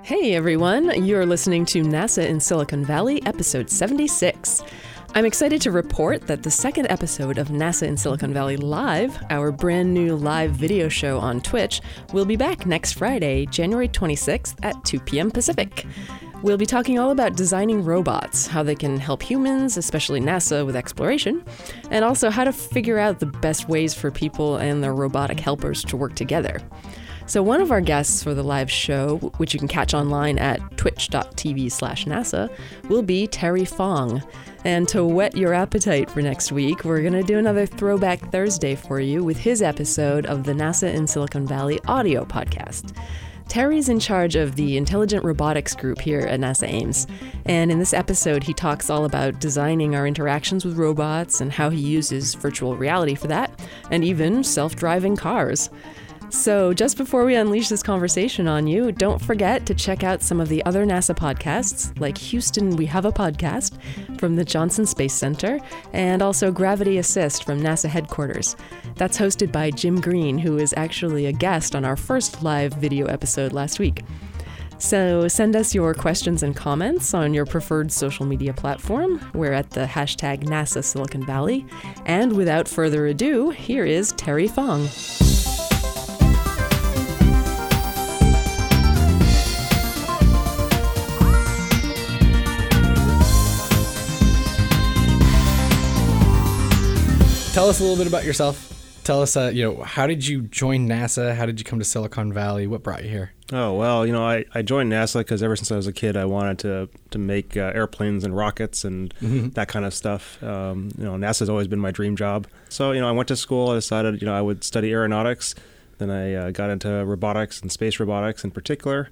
Hey everyone, you're listening to NASA in Silicon Valley, episode 76. I'm excited to report that the second episode of NASA in Silicon Valley Live, our brand new live video show on Twitch, will be back next Friday, January 26th at 2 p.m. Pacific. We'll be talking all about designing robots, how they can help humans, especially NASA, with exploration, and also how to figure out the best ways for people and their robotic helpers to work together. So one of our guests for the live show, which you can catch online at twitch.tv slash NASA, will be Terry Fong. And to whet your appetite for next week, we're going to do another Throwback Thursday for you with his episode of the NASA in Silicon Valley audio podcast. Terry's in charge of the Intelligent Robotics Group here at NASA Ames. And in this episode, he talks all about designing our interactions with robots and how he uses virtual reality for that, and even self driving cars. So, just before we unleash this conversation on you, don't forget to check out some of the other NASA podcasts, like Houston We Have a Podcast from the Johnson Space Center, and also Gravity Assist from NASA headquarters. That's hosted by Jim Green, who is actually a guest on our first live video episode last week. So send us your questions and comments on your preferred social media platform. We're at the hashtag NASA Silicon Valley. And without further ado, here is Terry Fong. Tell us a little bit about yourself. Tell us, uh, you know, how did you join NASA? How did you come to Silicon Valley? What brought you here? Oh well, you know, I, I joined NASA because ever since I was a kid, I wanted to to make uh, airplanes and rockets and mm-hmm. that kind of stuff. Um, you know, NASA's always been my dream job. So you know, I went to school. I decided you know I would study aeronautics. Then I uh, got into robotics and space robotics in particular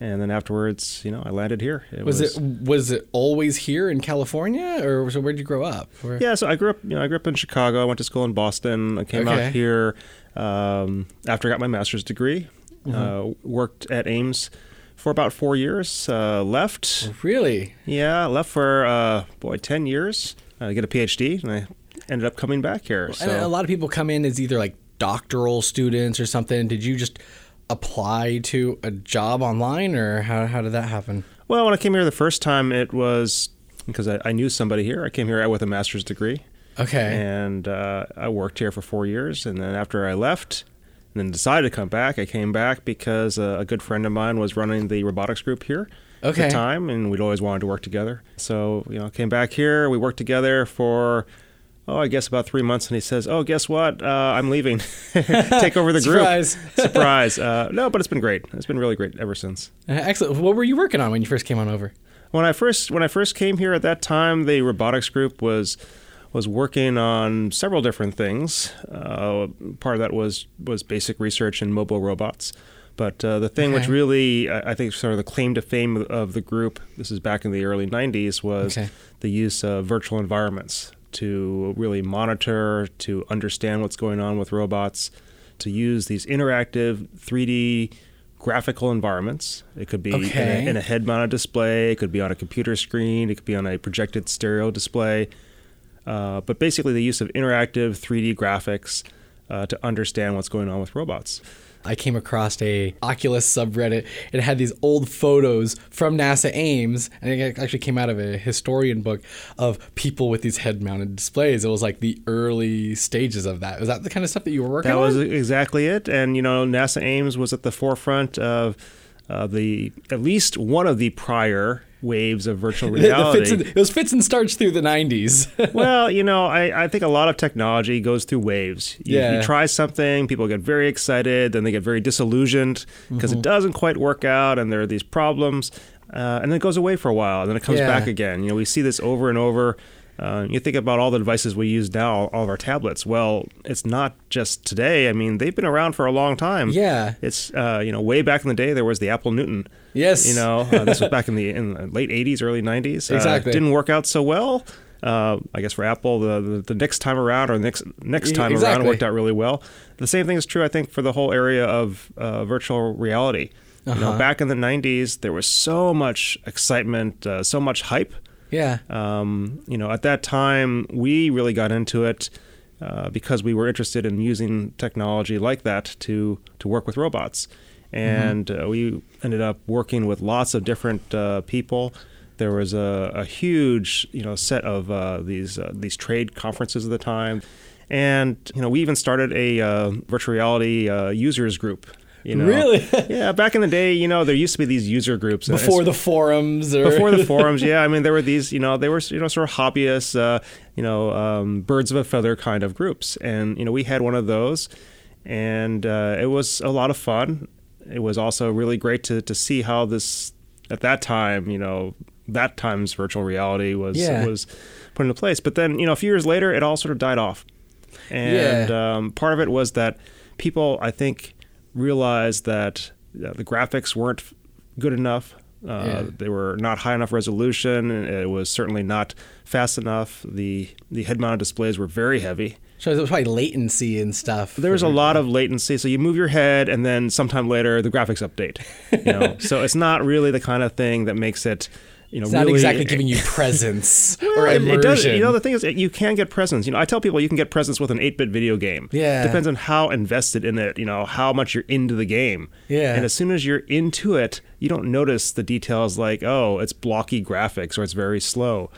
and then afterwards, you know, I landed here. It was, was, it was it always here in California, or so where did you grow up? Where? Yeah, so I grew up. You know, I grew up in Chicago. I went to school in Boston. I came okay. out here um, after I got my master's degree. Mm-hmm. Uh, worked at Ames for about four years. Uh, left. Really? Yeah, left for uh, boy ten years. I get a PhD, and I ended up coming back here. So. And a lot of people come in as either like doctoral students or something. Did you just apply to a job online, or how how did that happen? Well, when I came here the first time, it was because I, I knew somebody here. I came here with a master's degree. Okay. And uh, I worked here for four years, and then after I left, and then decided to come back, I came back because uh, a good friend of mine was running the robotics group here. Okay. At the time, and we'd always wanted to work together. So you know, came back here. We worked together for oh, I guess about three months, and he says, "Oh, guess what? Uh, I'm leaving. Take over the group." Surprise! Surprise! Uh, no, but it's been great. It's been really great ever since. Uh, excellent. What were you working on when you first came on over? When I first when I first came here at that time, the robotics group was was working on several different things. Uh, part of that was was basic research in mobile robots. But uh, the thing okay. which really, I think, sort of the claim to fame of the group, this is back in the early 90s, was okay. the use of virtual environments to really monitor, to understand what's going on with robots, to use these interactive 3D graphical environments. It could be okay. in, a, in a head mounted display, it could be on a computer screen, it could be on a projected stereo display. Uh, but basically, the use of interactive 3D graphics uh, to understand what's going on with robots. I came across a Oculus subreddit. It had these old photos from NASA Ames, and it actually came out of a historian book of people with these head-mounted displays. It was like the early stages of that. Was that the kind of stuff that you were working that on? That was exactly it. And you know, NASA Ames was at the forefront of uh, the at least one of the prior waves of virtual reality. it was fits and starts through the 90s. well, you know, I, I think a lot of technology goes through waves. You, yeah. you try something, people get very excited, then they get very disillusioned because mm-hmm. it doesn't quite work out and there are these problems. Uh, and then it goes away for a while, and then it comes yeah. back again. You know, we see this over and over. Uh, you think about all the devices we use now, all of our tablets. Well, it's not just today. I mean, they've been around for a long time. Yeah. It's uh, you know, way back in the day, there was the Apple Newton. Yes. You know, uh, this was back in the in the late '80s, early '90s. Uh, exactly. didn't work out so well. Uh, I guess for Apple, the, the, the next time around or next next time exactly. around worked out really well. The same thing is true, I think, for the whole area of uh, virtual reality. Uh-huh. You know, uh-huh. back in the '90s, there was so much excitement, so much hype yeah. Um, you know, at that time, we really got into it uh, because we were interested in using technology like that to to work with robots. and uh, we ended up working with lots of different uh, people. There was a, a huge, you know, set of uh, these uh, these trade conferences at the time, and you know, we even started a uh, virtual reality uh, users group. You know? Really? yeah. Back in the day, you know, there used to be these user groups Before the forums or before the forums, yeah. I mean, there were these, you know, they were, you know, sort of hobbyists, uh, you know, um, birds of a feather kind of groups. And, you know, we had one of those and uh, it was a lot of fun. It was also really great to, to see how this, at that time, you know, that time's virtual reality was, Yeah. was put into place. But then, you know, a few years later, it all sort of died off. And Yeah. um, part of it was that people, I think, realized that uh, the graphics weren't good enough. Uh, Yeah. They were not high enough resolution. It was certainly not fast enough. The the head-mounted displays were very heavy. So there was probably latency and stuff. There was a lot of latency. So you move your head, and then sometime later the graphics update. You know, so it's not really the kind of thing that makes it. You know, It's not really- exactly giving you presence or it- immersion. it does. You know, the thing is, you can get presence. You know, I tell people you can get presence with an 8-bit video game. Yeah. Depends on how invested in it. You know, how much you're into the game. Yeah. And as soon as you're into it, you don't notice the details like, oh, it's blocky graphics or it's very slow.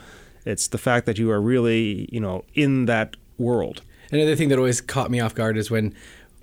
It's the fact that you are really, you know, in that world. Another thing that always caught me off guard is when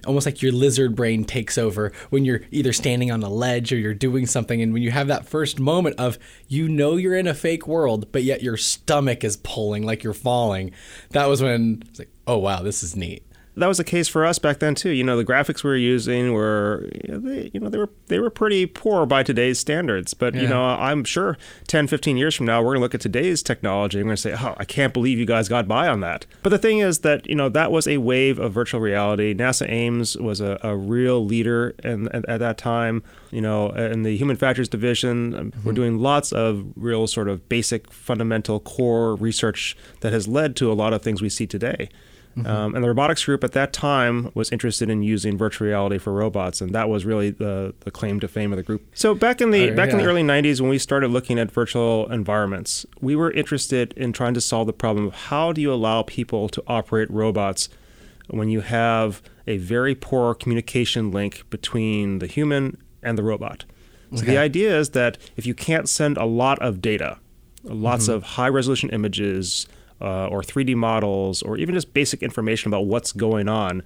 almost like your lizard brain takes over when you're either standing on a ledge or you're doing something. And when you have that first moment of you know you're in a fake world but yet your stomach is pulling like you're falling that was when it's like oh wow this is neat that was the case for us back then too. You know, the graphics we were using were, you know, they, you know, they were they were pretty poor by today's standards. But you know, I'm sure 10, 15 years from now, we're gonna look at today's technology and we're gonna say, oh, I can't believe you guys got by on that. But the thing is that you know that was a wave of virtual reality. NASA Ames was a, a real leader in, at, at that time. You know, in the human factors division, um, we're doing lots of real sort of basic, fundamental, core research that has led to a lot of things we see today. Um, and the robotics group at that time was interested in using virtual reality for robots, and that was really the, the claim to fame of the group. So back in the Oh, back in the early '90s, when we started looking at virtual environments, we were interested in trying to solve the problem of how do you allow people to operate robots when you have a very poor communication link between the human and the robot. So the idea is that if you can't send a lot of data, lots of high resolution images uh, or 3D models or even just basic information about what's going on,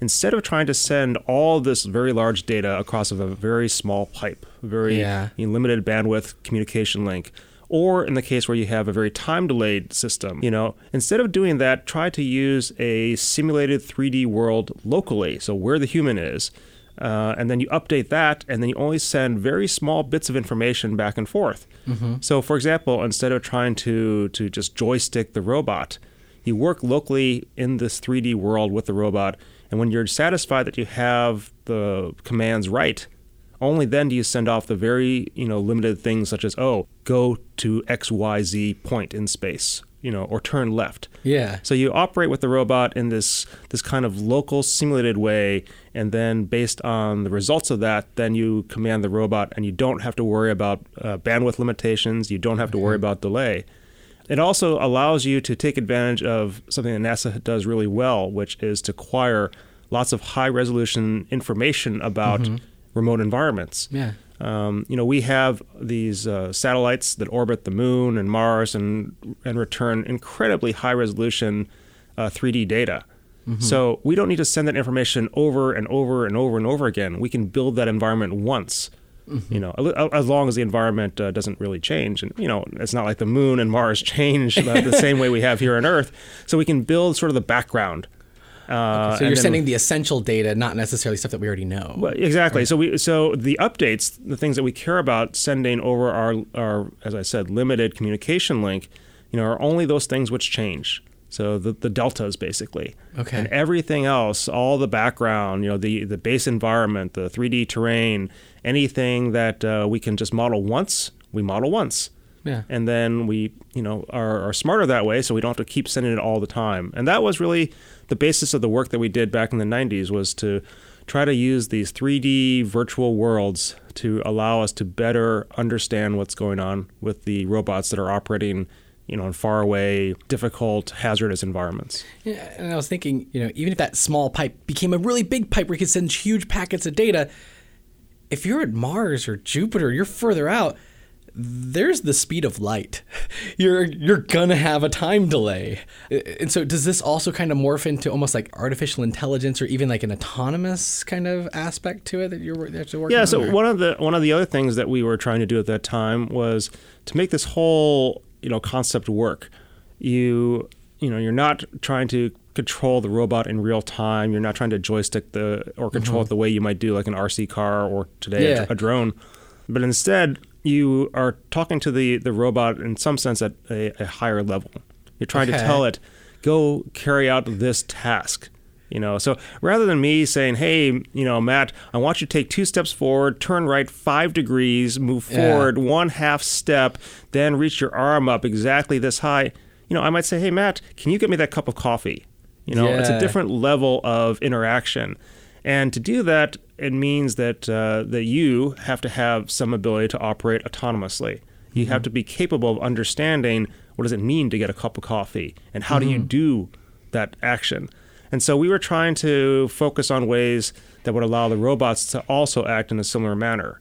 instead of trying to send all this very large data across of a very small pipe, very Yeah. you know, limited bandwidth communication link, or in the case where you have a very time delayed system, you know, instead of doing that, try to use a simulated 3D world locally, so where the human is. Uh, and then you update that, and then you only send very small bits of information back and forth. So, for example, instead of trying to to just joystick the robot, you work locally in this 3D world with the robot, and when you're satisfied that you have the commands right, only then do you send off the very you know limited things such as oh go to xyz point in space you know or turn left. Yeah. So you operate with the robot in this this kind of local simulated way and then based on the results of that then you command the robot and you don't have to worry about uh, bandwidth limitations. You don't have to worry about delay. It also allows you to take advantage of something that NASA does really well, which is to acquire lots of high resolution information about remote environments. yeah Um, you know, we have these uh, satellites that orbit the moon and Mars and and return incredibly high resolution uh, 3D data. So we don't need to send that information over and over and over and over again. We can build that environment once. You know, as long as the environment uh, doesn't really change, and you know, it's not like the moon and Mars change uh, the same way we have here on Earth. So we can build sort of the background. Uh, so you're then- sending the essential data not necessarily stuff that we already know well, exactly. So we so the updates, the things that we care about sending over our our as I said limited communication link, you know, are only those things which change. So the the deltas basically. Okay. And everything else, all the background, you know, the the base environment, the 3D terrain, anything that uh, we can just model once, we model once yeah and then we you know are, are smarter that way so we don't have to keep sending it all the time and that was really the basis of the work that we did back in the 90s was to try to use these 3d virtual worlds to allow us to better understand what's going on with the robots that are operating you know in far away difficult hazardous environments Yeah, and I was thinking, you know, even if that small pipe became a really big pipe where you could send huge packets of data, if you're at Mars or Jupiter, you're further out. There's the speed of light. You're you're gonna have a time delay, and so does this also kind of morph into almost like artificial intelligence or even like an autonomous kind of aspect to it that you're that you're working Yeah. on? So or- one of the one of the other things that we were trying to do at that time was to make this whole you know concept work. You you know you're not trying to control the robot in real time. You're not trying to joystick the or control mm-hmm. it the way you might do like an RC car or today a- a, drone. But instead, you are talking to the the robot in some sense at a, a higher level. You're trying to tell it, go carry out this task. You know, so rather than me saying, "Hey, you know, Matt, I want you to take two steps forward, turn right five degrees, move Yeah. forward one half step, then reach your arm up exactly this high," you know, I might say, "Hey, Matt, can you get me that cup of coffee?" You know, it's a different level of interaction, and to do that, it means that uh, that you have to have some ability to operate autonomously. You have to be capable of understanding what does it mean to get a cup of coffee, and how do you do that action. And so we were trying to focus on ways that would allow the robots to also act in a similar manner.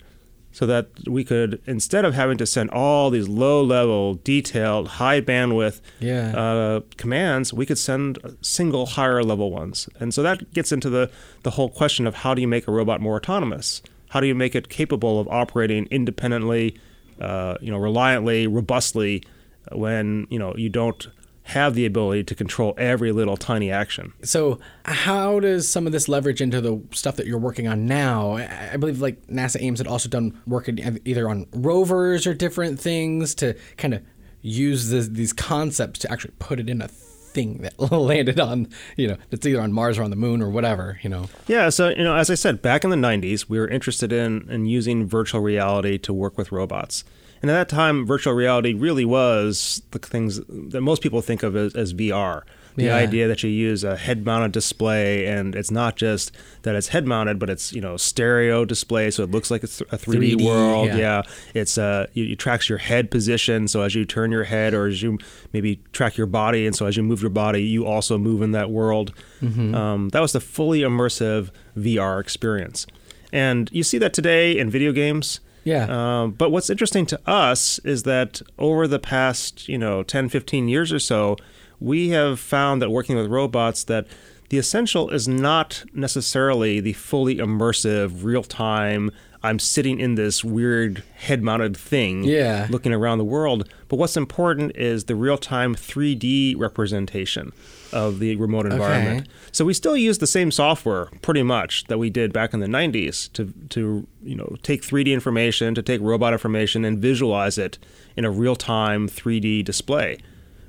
So that we could, instead of having to send all these low level, detailed, high bandwidth Yeah. uh, commands, we could send single higher level ones. And so that gets into the, the whole question of how do you make a robot more autonomous? How do you make it capable of operating independently, uh, you know, reliantly, robustly, when you know you don't have the ability to control every little tiny action? So, how does some of this leverage into the stuff that you're working on now? I believe like NASA Ames had also done work either on rovers or different things to kind of use this, these concepts to actually put it in a thing that landed on, you know, that's either on Mars or on the moon or whatever, you know. Yeah, so you know, as I said, back in the '90s, we were interested in in using virtual reality to work with robots. And at that time, virtual reality really was the things that most people think of as, as VR. The Yeah. idea that you use a head-mounted display, and it's not just that it's head-mounted, but it's you know stereo display, so it looks like it's a 3D, 3D, world. yeah. Yeah, it's uh, you, it tracks your head position, so as you turn your head, or as you maybe track your body, and so as you move your body, you also move in that world. Um, that was the fully immersive VR experience, and you see that today in video games. Yeah. Um, but what's interesting to us is that over the past, you know, 10, 15 years or so, we have found that working with robots that the essential is not necessarily the fully immersive, real-time, I'm sitting in this weird head-mounted thing Yeah. looking around the world. But what's important is the real-time 3D representation of the remote environment. So we still use the same software pretty much that we did back in the 90s to to you know take 3D information, to take robot information and visualize it in a real-time 3D display.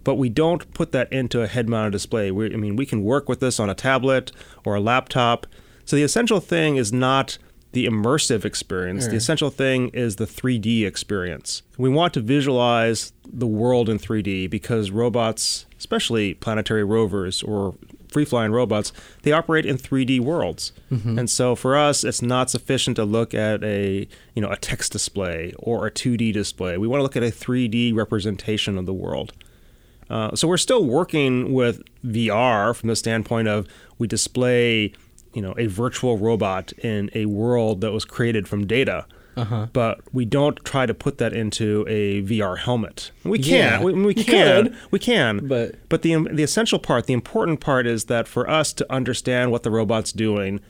But we don't put that into a head-mounted display. We, I mean, we can work with this on a tablet or a laptop. So the essential thing is not the immersive experience. The essential thing is the 3D experience. We want to visualize the world in 3D because robots, especially planetary rovers or free flying robots, they operate in 3D worlds. And so for us, it's not sufficient to look at a you know a text display or a 2D display. We want to look at a 3D representation of the world. Uh, so we're still working with VR from the standpoint of we display, you know, a virtual robot in a world that was created from data. Uh-huh. But we don't try to put that into a VR helmet. We Yeah, can, we, we can, could, we can. but- but the the essential part, the important part, is that for us to understand what the robot's doing,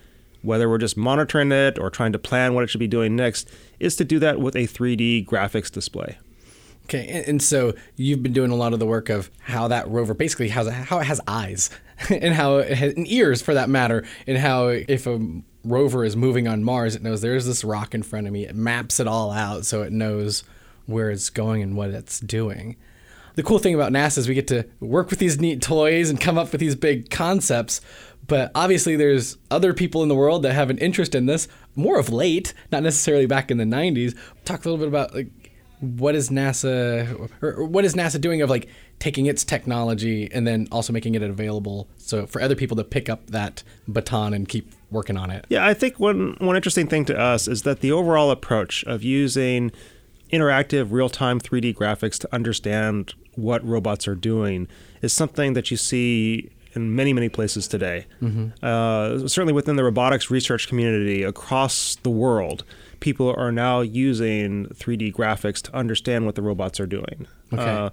whether we're just monitoring it or trying to plan what it should be doing next, is to do that with a 3D graphics display. Okay, and, and so you've been doing a lot of the work of how that rover basically has how it has eyes and how it has and ears for that matter, and how if a rover is moving on Mars, it knows there's this rock in front of me. It maps it all out so it knows where it's going and what it's doing. The cool thing about NASA is we get to work with these neat toys and come up with these big concepts. But obviously, there's other people in the world that have an interest in this more of late, not necessarily back in the 90s. Talk a little bit about like what is NASA or, what is NASA doing of like taking its technology and then also making it available so for other people to pick up that baton and keep working on it. Yeah, I think one one interesting thing to us is that the overall approach of using interactive real-time 3D graphics to understand what robots are doing is something that you see in many, many places today. Uh, certainly within the robotics research community across the world, people are now using 3D graphics to understand what the robots are doing. Okay. Uh,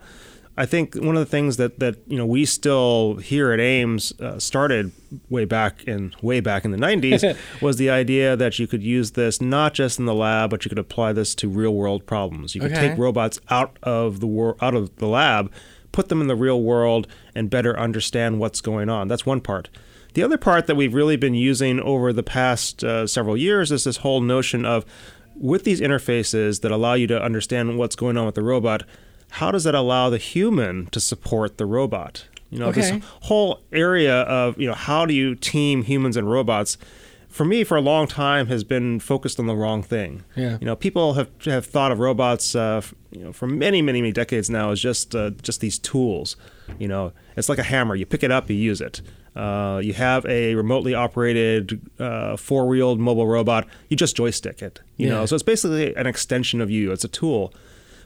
I think one of the things that, that you know we still here at Ames uh, started way back in way back in the 90s was the idea that you could use this not just in the lab but you could apply this to real world problems. You could Okay. take robots out of the wor- out of the lab, put them in the real world and better understand what's going on. That's one part. The other part that we've really been using over the past uh, several years is this whole notion of with these interfaces that allow you to understand what's going on with the robot, how does that allow the human to support the robot? You know, Okay. this whole area of, you know, how do you team humans and robots? For me, for a long time, has been focused on the wrong thing. Yeah. You know, people have have thought of robots, uh, f- you know, for many, many, many decades now as just uh, just these tools. You know, it's like a hammer. You pick it up, you use it. Uh, you have a remotely operated uh, four-wheeled mobile robot. You just joystick it. You Yeah. know, so it's basically an extension of you. It's a tool.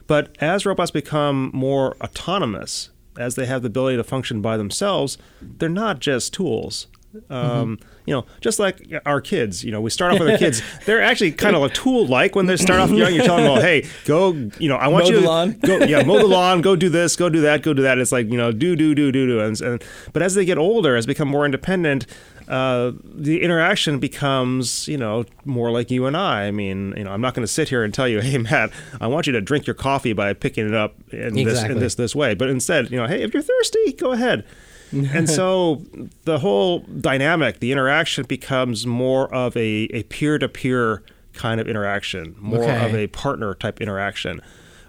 But as robots become more autonomous, as they have the ability to function by themselves, they're not just tools. Um, You know, just like our kids, you know, we start off with our kids. They're actually kind of a tool-like when they start off young. You're telling them, "Well, hey, go, you know, I want Mow you to lawn." go, yeah, mow the lawn, go do this, go do that, go do that." It's like you know, do do do do do, and, and but as they get older, as they become more independent, uh, the interaction becomes, you know, more like you and I. I mean, you know, I'm not going to sit here and tell you, hey, Matt, I want you to drink your coffee by picking it up in this in this this way. But instead, you know, hey, if you're thirsty, go ahead. and so the whole dynamic, the interaction becomes more of a, a peer-to-peer kind of interaction, more Okay. of a partner type interaction,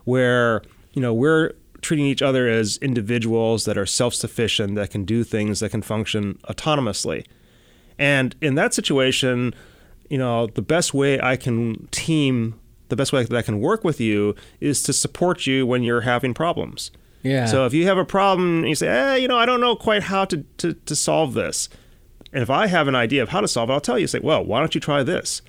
where you know we're treating each other as individuals that are self-sufficient, that can do things, that can function autonomously. And in that situation, you know, the best way I can team, the best way that I can work with you is to support you when you're having problems. Yeah. So if you have a problem and you say, eh, you know, I don't know quite how to, to, to solve this. And if I have an idea of how to solve it, I'll tell you, say, well, why don't you try this?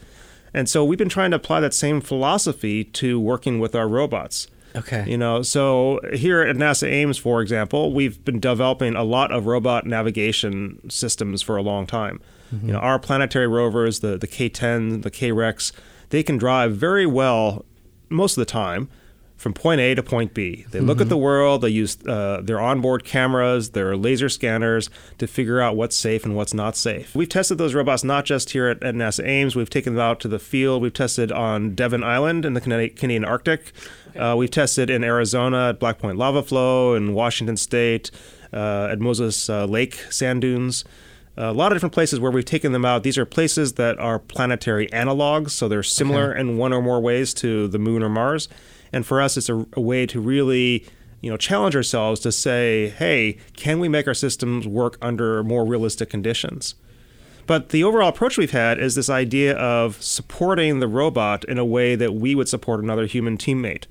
And so we've been trying to apply that same philosophy to working with our robots. Okay. You know, so here at NASA Ames, for example, we've been developing a lot of robot navigation systems for a long time. You know, our planetary rovers, the the K10, the K-Rex, they can drive very well most of the time from point A to point B. They look at the world. They use uh, their onboard cameras, their laser scanners to figure out what's safe and what's not safe. We've tested those robots not just here at, at NASA Ames. We've taken them out to the field. We've tested on Devon Island in the Canadi- Canadian Arctic. Uh, we've tested in Arizona at Black Point Lava Flow, in Washington State, uh, at Moses uh, Lake sand dunes. A lot of different places where we've taken them out. These are places that are planetary analogs, so they're similar in one or more ways to the moon or Mars. And for us, it's a, a way to really, you know, challenge ourselves to say, hey, can we make our systems work under more realistic conditions? But the overall approach we've had is this idea of supporting the robot in a way that we would support another human teammate.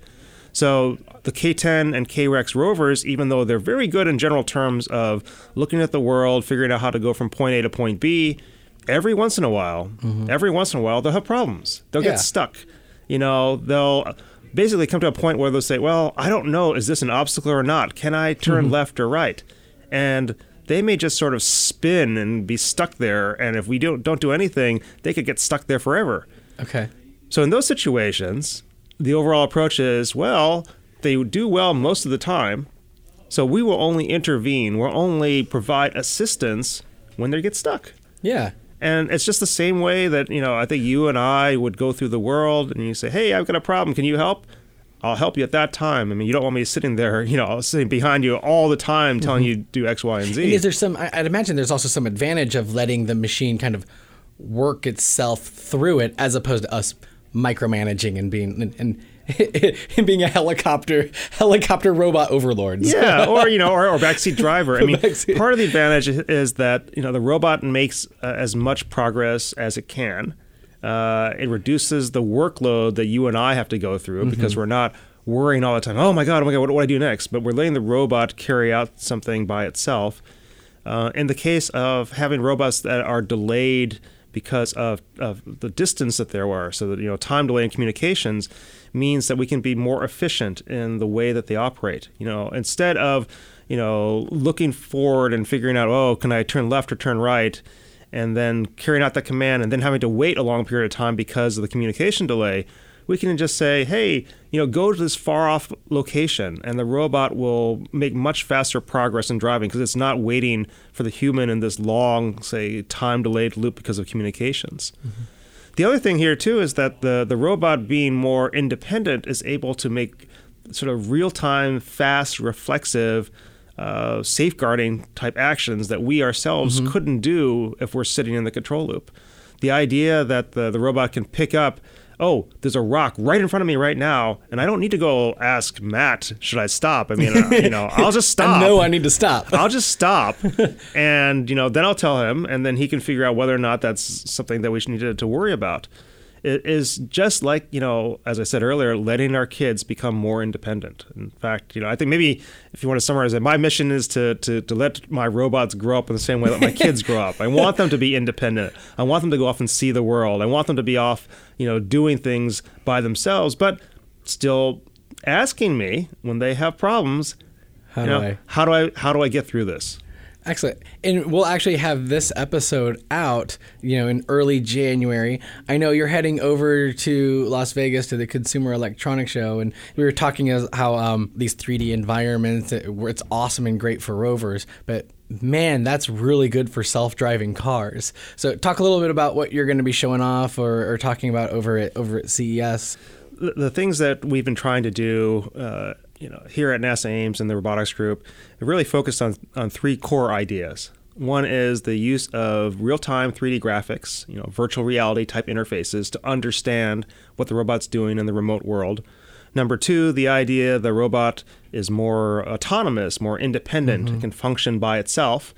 So the K10 and K-Rex rovers, even though they're very good in general terms of looking at the world, figuring out how to go from point A to point B, every once in a while, mm-hmm. every once in a while, they'll have problems. They'll Yeah. get stuck. You know, they'll basically come to a point where they'll say, "Well, I don't know, is this an obstacle or not? Can I turn mm-hmm. left or right?" And they may just sort of spin and be stuck there. And if we don't don't do anything, they could get stuck there forever. okay. So in those situations, the overall approach is well, they do well most of the time. So we will only intervene, we'll only provide assistance when they get stuck. Yeah. And it's just the same way that, you know, I think you and I would go through the world and you say, Hey, I've got a problem, can you help? I'll help you at that time. I mean, you don't want me sitting there, you know, sitting behind you all the time telling mm-hmm. you to do X, Y, and Z. And is there some? I- I'd imagine there's also some advantage of letting the machine kind of work itself through it, as opposed to us micromanaging and being and, and, and being a helicopter helicopter robot overlords. yeah, or you know, or, or backseat driver. I mean, Backseat. part of the advantage is- that you know the robot makes uh, as much progress as it can. Uh, it reduces the workload that you and I have to go through because we're not worrying all the time. Oh my god, oh my god, what do I do next? But we're letting the robot carry out something by itself. Uh, in the case of having robots that are delayed because of, of the distance that there are, so that you know time delay in communications means that we can be more efficient in the way that they operate. You know, instead of you know, looking forward and figuring out, oh, can I turn left or turn right? And then carrying out that command and then having to wait a long period of time because of the communication delay, we can just say, hey, you know, go to this far off location and the robot will make much faster progress in driving because it's not waiting for the human in this long, say, time delayed loop because of communications. Mm-hmm. The other thing here too is that the the robot being more independent is able to make sort of real time, fast, reflexive uh, safeguarding type actions that we ourselves mm-hmm. couldn't do if we're sitting in the control loop. The idea that the, the robot can pick up, oh, there's a rock right in front of me right now, and I don't need to go ask Matt, should I stop? I mean, uh, you know, I'll just stop. no, I need to stop. I'll just stop, and you know, then I'll tell him, and then he can figure out whether or not that's something that we should need to, to worry about it is just like you know as i said earlier letting our kids become more independent. In fact you know i think maybe if you want to summarize it my mission is to to, to let my robots grow up in the same way that my kids grow up. I want them to be independent. I want them to go off and see the world. I want them to be off you know doing things by themselves but still asking me when they have problems how you do know, I? how do i how do i get through this Excellent. And we'll actually have this episode out, you know, in early January. I know you're heading over to Las Vegas to the Consumer Electronics Show, and we were talking as how um, these 3D environments, it's awesome and great for rovers, but man, that's really good for self-driving cars. So, talk a little bit about what you're going to be showing off or, or talking about over at over at CES. The, the things that we've been trying to do. Uh, you know, here at NASA Ames and the robotics group, it really focused on, on three core ideas. One is the use of real-time 3D graphics, you know, virtual reality type interfaces to understand what the robot's doing in the remote world. Number two, the idea the robot is more autonomous, more independent, mm-hmm. can function by itself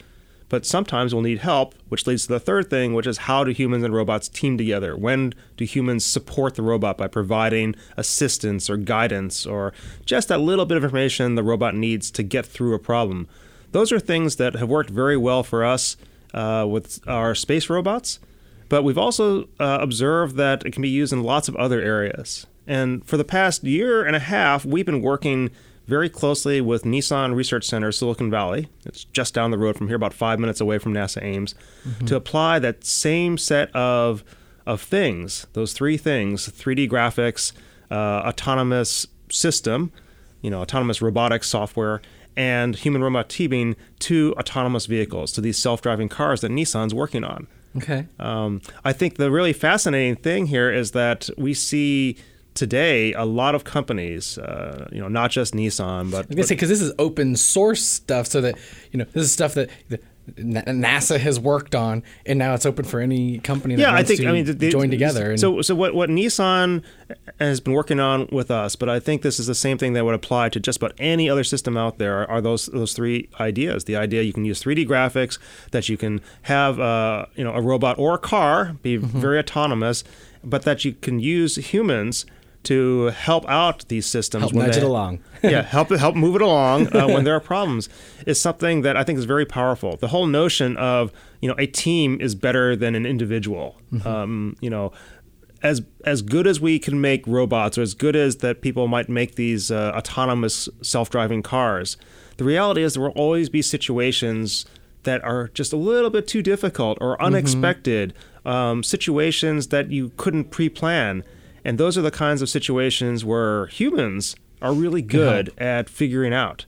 but sometimes we'll need help, which leads to the third thing, which is how do humans and robots team together? When do humans support the robot by providing assistance or guidance or just that little bit of information the robot needs to get through a problem? Those are things that have worked very well for us uh, with our space robots, but we've also uh, observed that it can be used in lots of other areas. And for the past year and a half, we've been working very closely with Nissan Research Center, Silicon Valley. It's just down the road from here, about five minutes away from NASA Ames, mm-hmm. to apply that same set of of things, those three things: 3D graphics, uh, autonomous system, you know, autonomous robotics software, and human robot teaming to autonomous vehicles, to these self-driving cars that Nissan's working on. Okay. Um, I think the really fascinating thing here is that we see today a lot of companies, uh, you know, not just Nissan, but I gonna say because this is open source stuff, so that you know this is stuff that. NASA has worked on, and now it's open for any company that yeah, wants I think, to I mean, they, join together. So, so what, what Nissan has been working on with us, but I think this is the same thing that would apply to just about any other system out there. Are those those three ideas? The idea you can use 3D graphics, that you can have uh, you know a robot or a car be mm-hmm. very autonomous, but that you can use humans to help out these systems. Help nudge they, it along. yeah, help help move it along uh, when there are problems is something that I think is very powerful. The whole notion of you know a team is better than an individual. Mm-hmm. Um, you know, as as good as we can make robots, or as good as that people might make these uh, autonomous self-driving cars, the reality is there will always be situations that are just a little bit too difficult or mm-hmm. unexpected, mm-hmm. um, situations that you couldn't pre-plan and those are the kinds of situations where humans are really good at figuring out.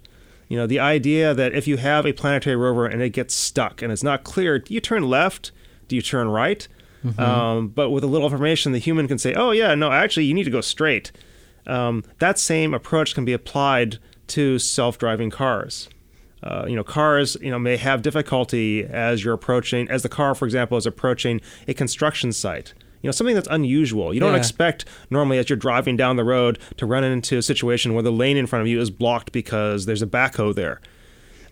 You know, the idea that if you have a planetary rover and it gets stuck and it's not clear, do you turn left? Do you turn right? Mm-hmm. Um, but with a little information, the human can say, oh, yeah, no, actually, you need to go straight. Um, that same approach can be applied to self driving cars. Uh, you know, cars, you know, may have difficulty as you're approaching, as the car, for example, is approaching a construction site you know something that's unusual. You don't yeah. expect normally as you're driving down the road to run into a situation where the lane in front of you is blocked because there's a backhoe there.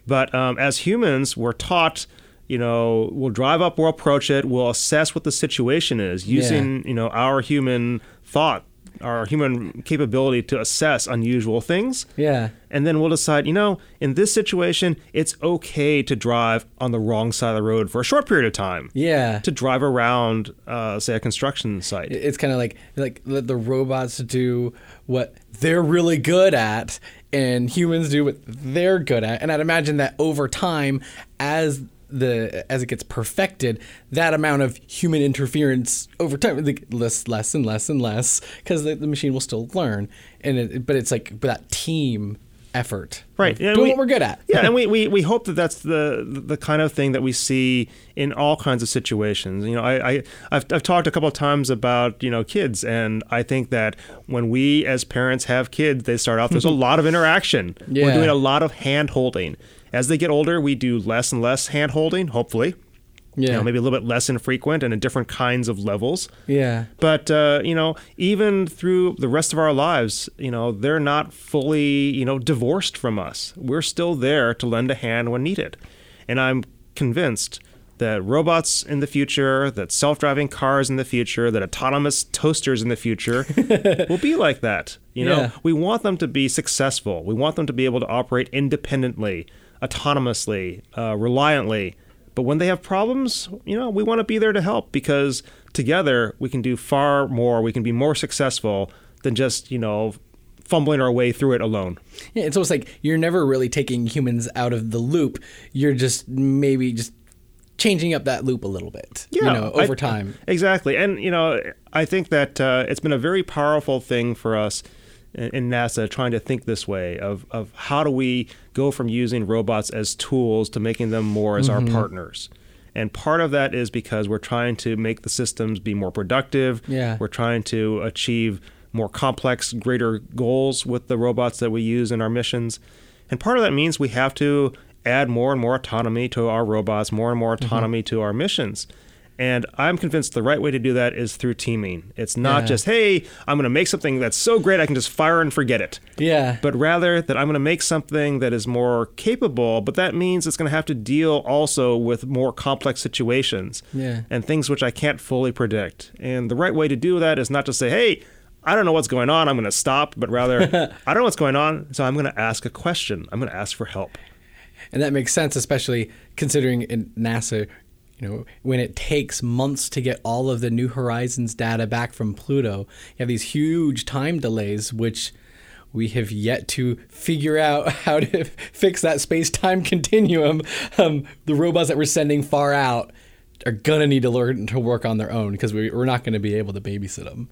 But um, as humans, we're taught, you know, we'll drive up, we'll approach it, we'll assess what the situation is using, yeah. you know, our human thought our human capability to assess unusual things. Yeah. And then we'll decide, you know, in this situation, it's okay to drive on the wrong side of the road for a short period of time. Yeah. To drive around, uh, say, a construction site. It's kind of like like let the robots do what they're really good at, and humans do what they're good at. And I'd imagine that over time, as the as it gets perfected, that amount of human interference over time, like, less, less and less and less, because the, the machine will still learn. And it, but it's like that team effort, Right, doing we- what we're good at. yeah, and we, we, we hope that that's the the kind of thing that we see in all kinds of situations. You know, I, I I've, I've talked a couple of times about you know kids, and I think that when we as parents have kids, they start off there's a lot of interaction. We're doing a lot of hand holding. As they get older, we do less and less hand holding. Hopefully, Yeah, you know, maybe a little bit less infrequent and in different kinds of levels. yeah, But uh, you know, even through the rest of our lives, you know, they're not fully, you know, divorced from us. We're still there to lend a hand when needed. And I'm convinced that robots in the future, that self-driving cars in the future, that autonomous toasters in the future will be like that. You know, Yeah. we want them to be successful. We want them to be able to operate independently, autonomously, uh, reliantly. But when they have problems, you know, we want to be there to help because together we can do far more. We can be more successful than just, you know, fumbling our way through it alone. Yeah, it's almost like you're never really taking humans out of the loop. You're just maybe just changing up that loop a little bit. you know, I- over time. Exactly. And, you know, I think that uh, it's been a very powerful thing for us in, NASA trying to think this way of, of how do we go from using robots as tools to making them more as Mm-hmm. our partners. And part of that is because we're trying to make the systems be more productive. Yeah. We're trying to achieve more complex, greater goals with the robots that we use in our missions. And part of that means we have to add more and more autonomy to our robots, more and more autonomy to our missions. And I'm convinced the right way to do that is through teaming. It's not Yeah. just, hey, I'm going to make something that's so great I can just fire and forget it. Yeah. But rather that I'm going to make something that is more capable, but that means it's going to have to deal also with more complex situations Yeah. and things which I can't fully predict. And the right way to do that is not to say, hey, I don't know what's going on, I'm going to stop, but rather, I don't know what's going on, so I'm going to ask a question. I'm going to ask for help. And that makes sense, especially considering in NASA, you know, when it takes months to get all of the New Horizons data back from Pluto, you have these huge time delays, which we have yet to figure out how to fix that space time continuum. Um, the robots that we're sending far out are gonna need to learn to work on their own because we, we're not going to be able to babysit them.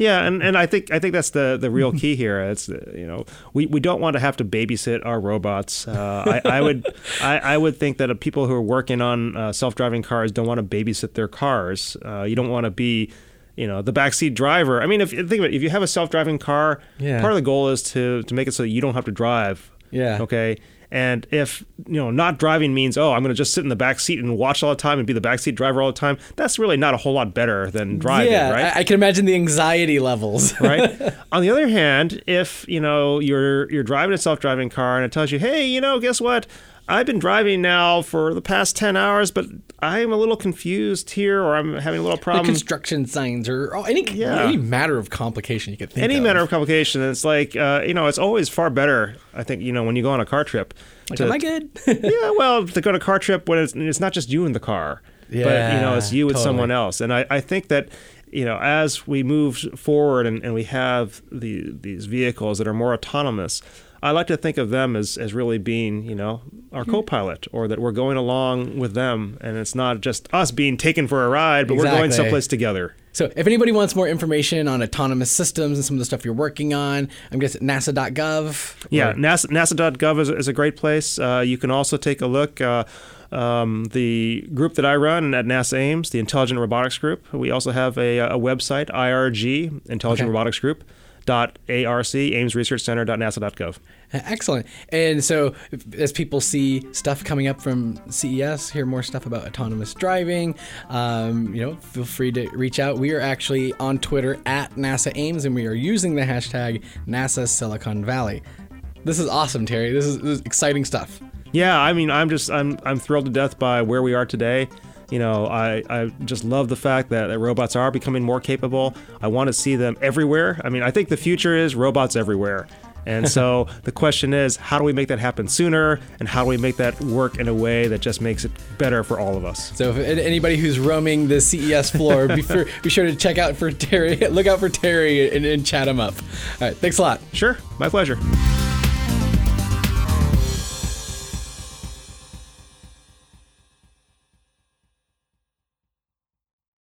Yeah, and, and I think I think that's the, the real key here. It's you know we, we don't want to have to babysit our robots. Uh, I, I would I, I would think that people who are working on uh, self driving cars don't want to babysit their cars. Uh, you don't want to be you know the backseat driver. I mean, if think about it, if you have a self driving car, Yeah. part of the goal is to to make it so that you don't have to drive. Yeah. Okay. And if you know not driving means oh I'm going to just sit in the back seat and watch all the time and be the backseat driver all the time, that's really not a whole lot better than driving, yeah, right? I, I can imagine the anxiety levels. right? On the other hand, if you know you're you're driving a self-driving car and it tells you, hey, you know, guess what? I've been driving now for the past ten hours, but I'm a little confused here, or I'm having a little Like problem. construction signs or oh, any Yeah. any matter of complication you could think of. Any of. matter of complication, it's like uh, you know, it's always far better. I think you know when you go on a car trip. Like, to- am I good? yeah, well, to go on a car trip when it's, it's not just you in the car, but you know, it's Yeah, you with totally. someone else. And I, I think that, you know, as we move forward and, and we have the these vehicles that are more autonomous, I like to think of them as, as really being, you know, our Hmm. co-pilot or that we're going along with them and it's not just us being taken for a ride, but we're going someplace together. So, if anybody wants more information on autonomous systems and some of the stuff you're working on, I'm guessing NASA.gov. Yeah, or- NASA, NASA.gov is, is a great place. Uh, you can also take a look. Uh, um, the group that I run at NASA Ames, the Intelligent Robotics Group, we also have a, a website, IRG, Intelligent Okay. Robotics Group. ARC, Ames Research Center, dot NASA.gov. Excellent. And so, as people see stuff coming up from CES, hear more stuff about autonomous driving, um, you know, feel free to reach out. We are actually on Twitter at NASA Ames, and we are using the hashtag NASA Silicon Valley. This is awesome, Terry. This is, this is exciting stuff. Yeah, I mean, I'm just I'm I'm thrilled to death by where we are today. You know, I, I just love the fact that, that robots are becoming more capable. I want to see them everywhere. I mean, I think the future is robots everywhere. And so the question is, how do we make that happen sooner? And how do we make that work in a way that just makes it better for all of us? So, if anybody who's roaming the CES floor, be, sure, be sure to check out for Terry. Look out for Terry and, and chat him up. All right, thanks a lot. Sure, my pleasure.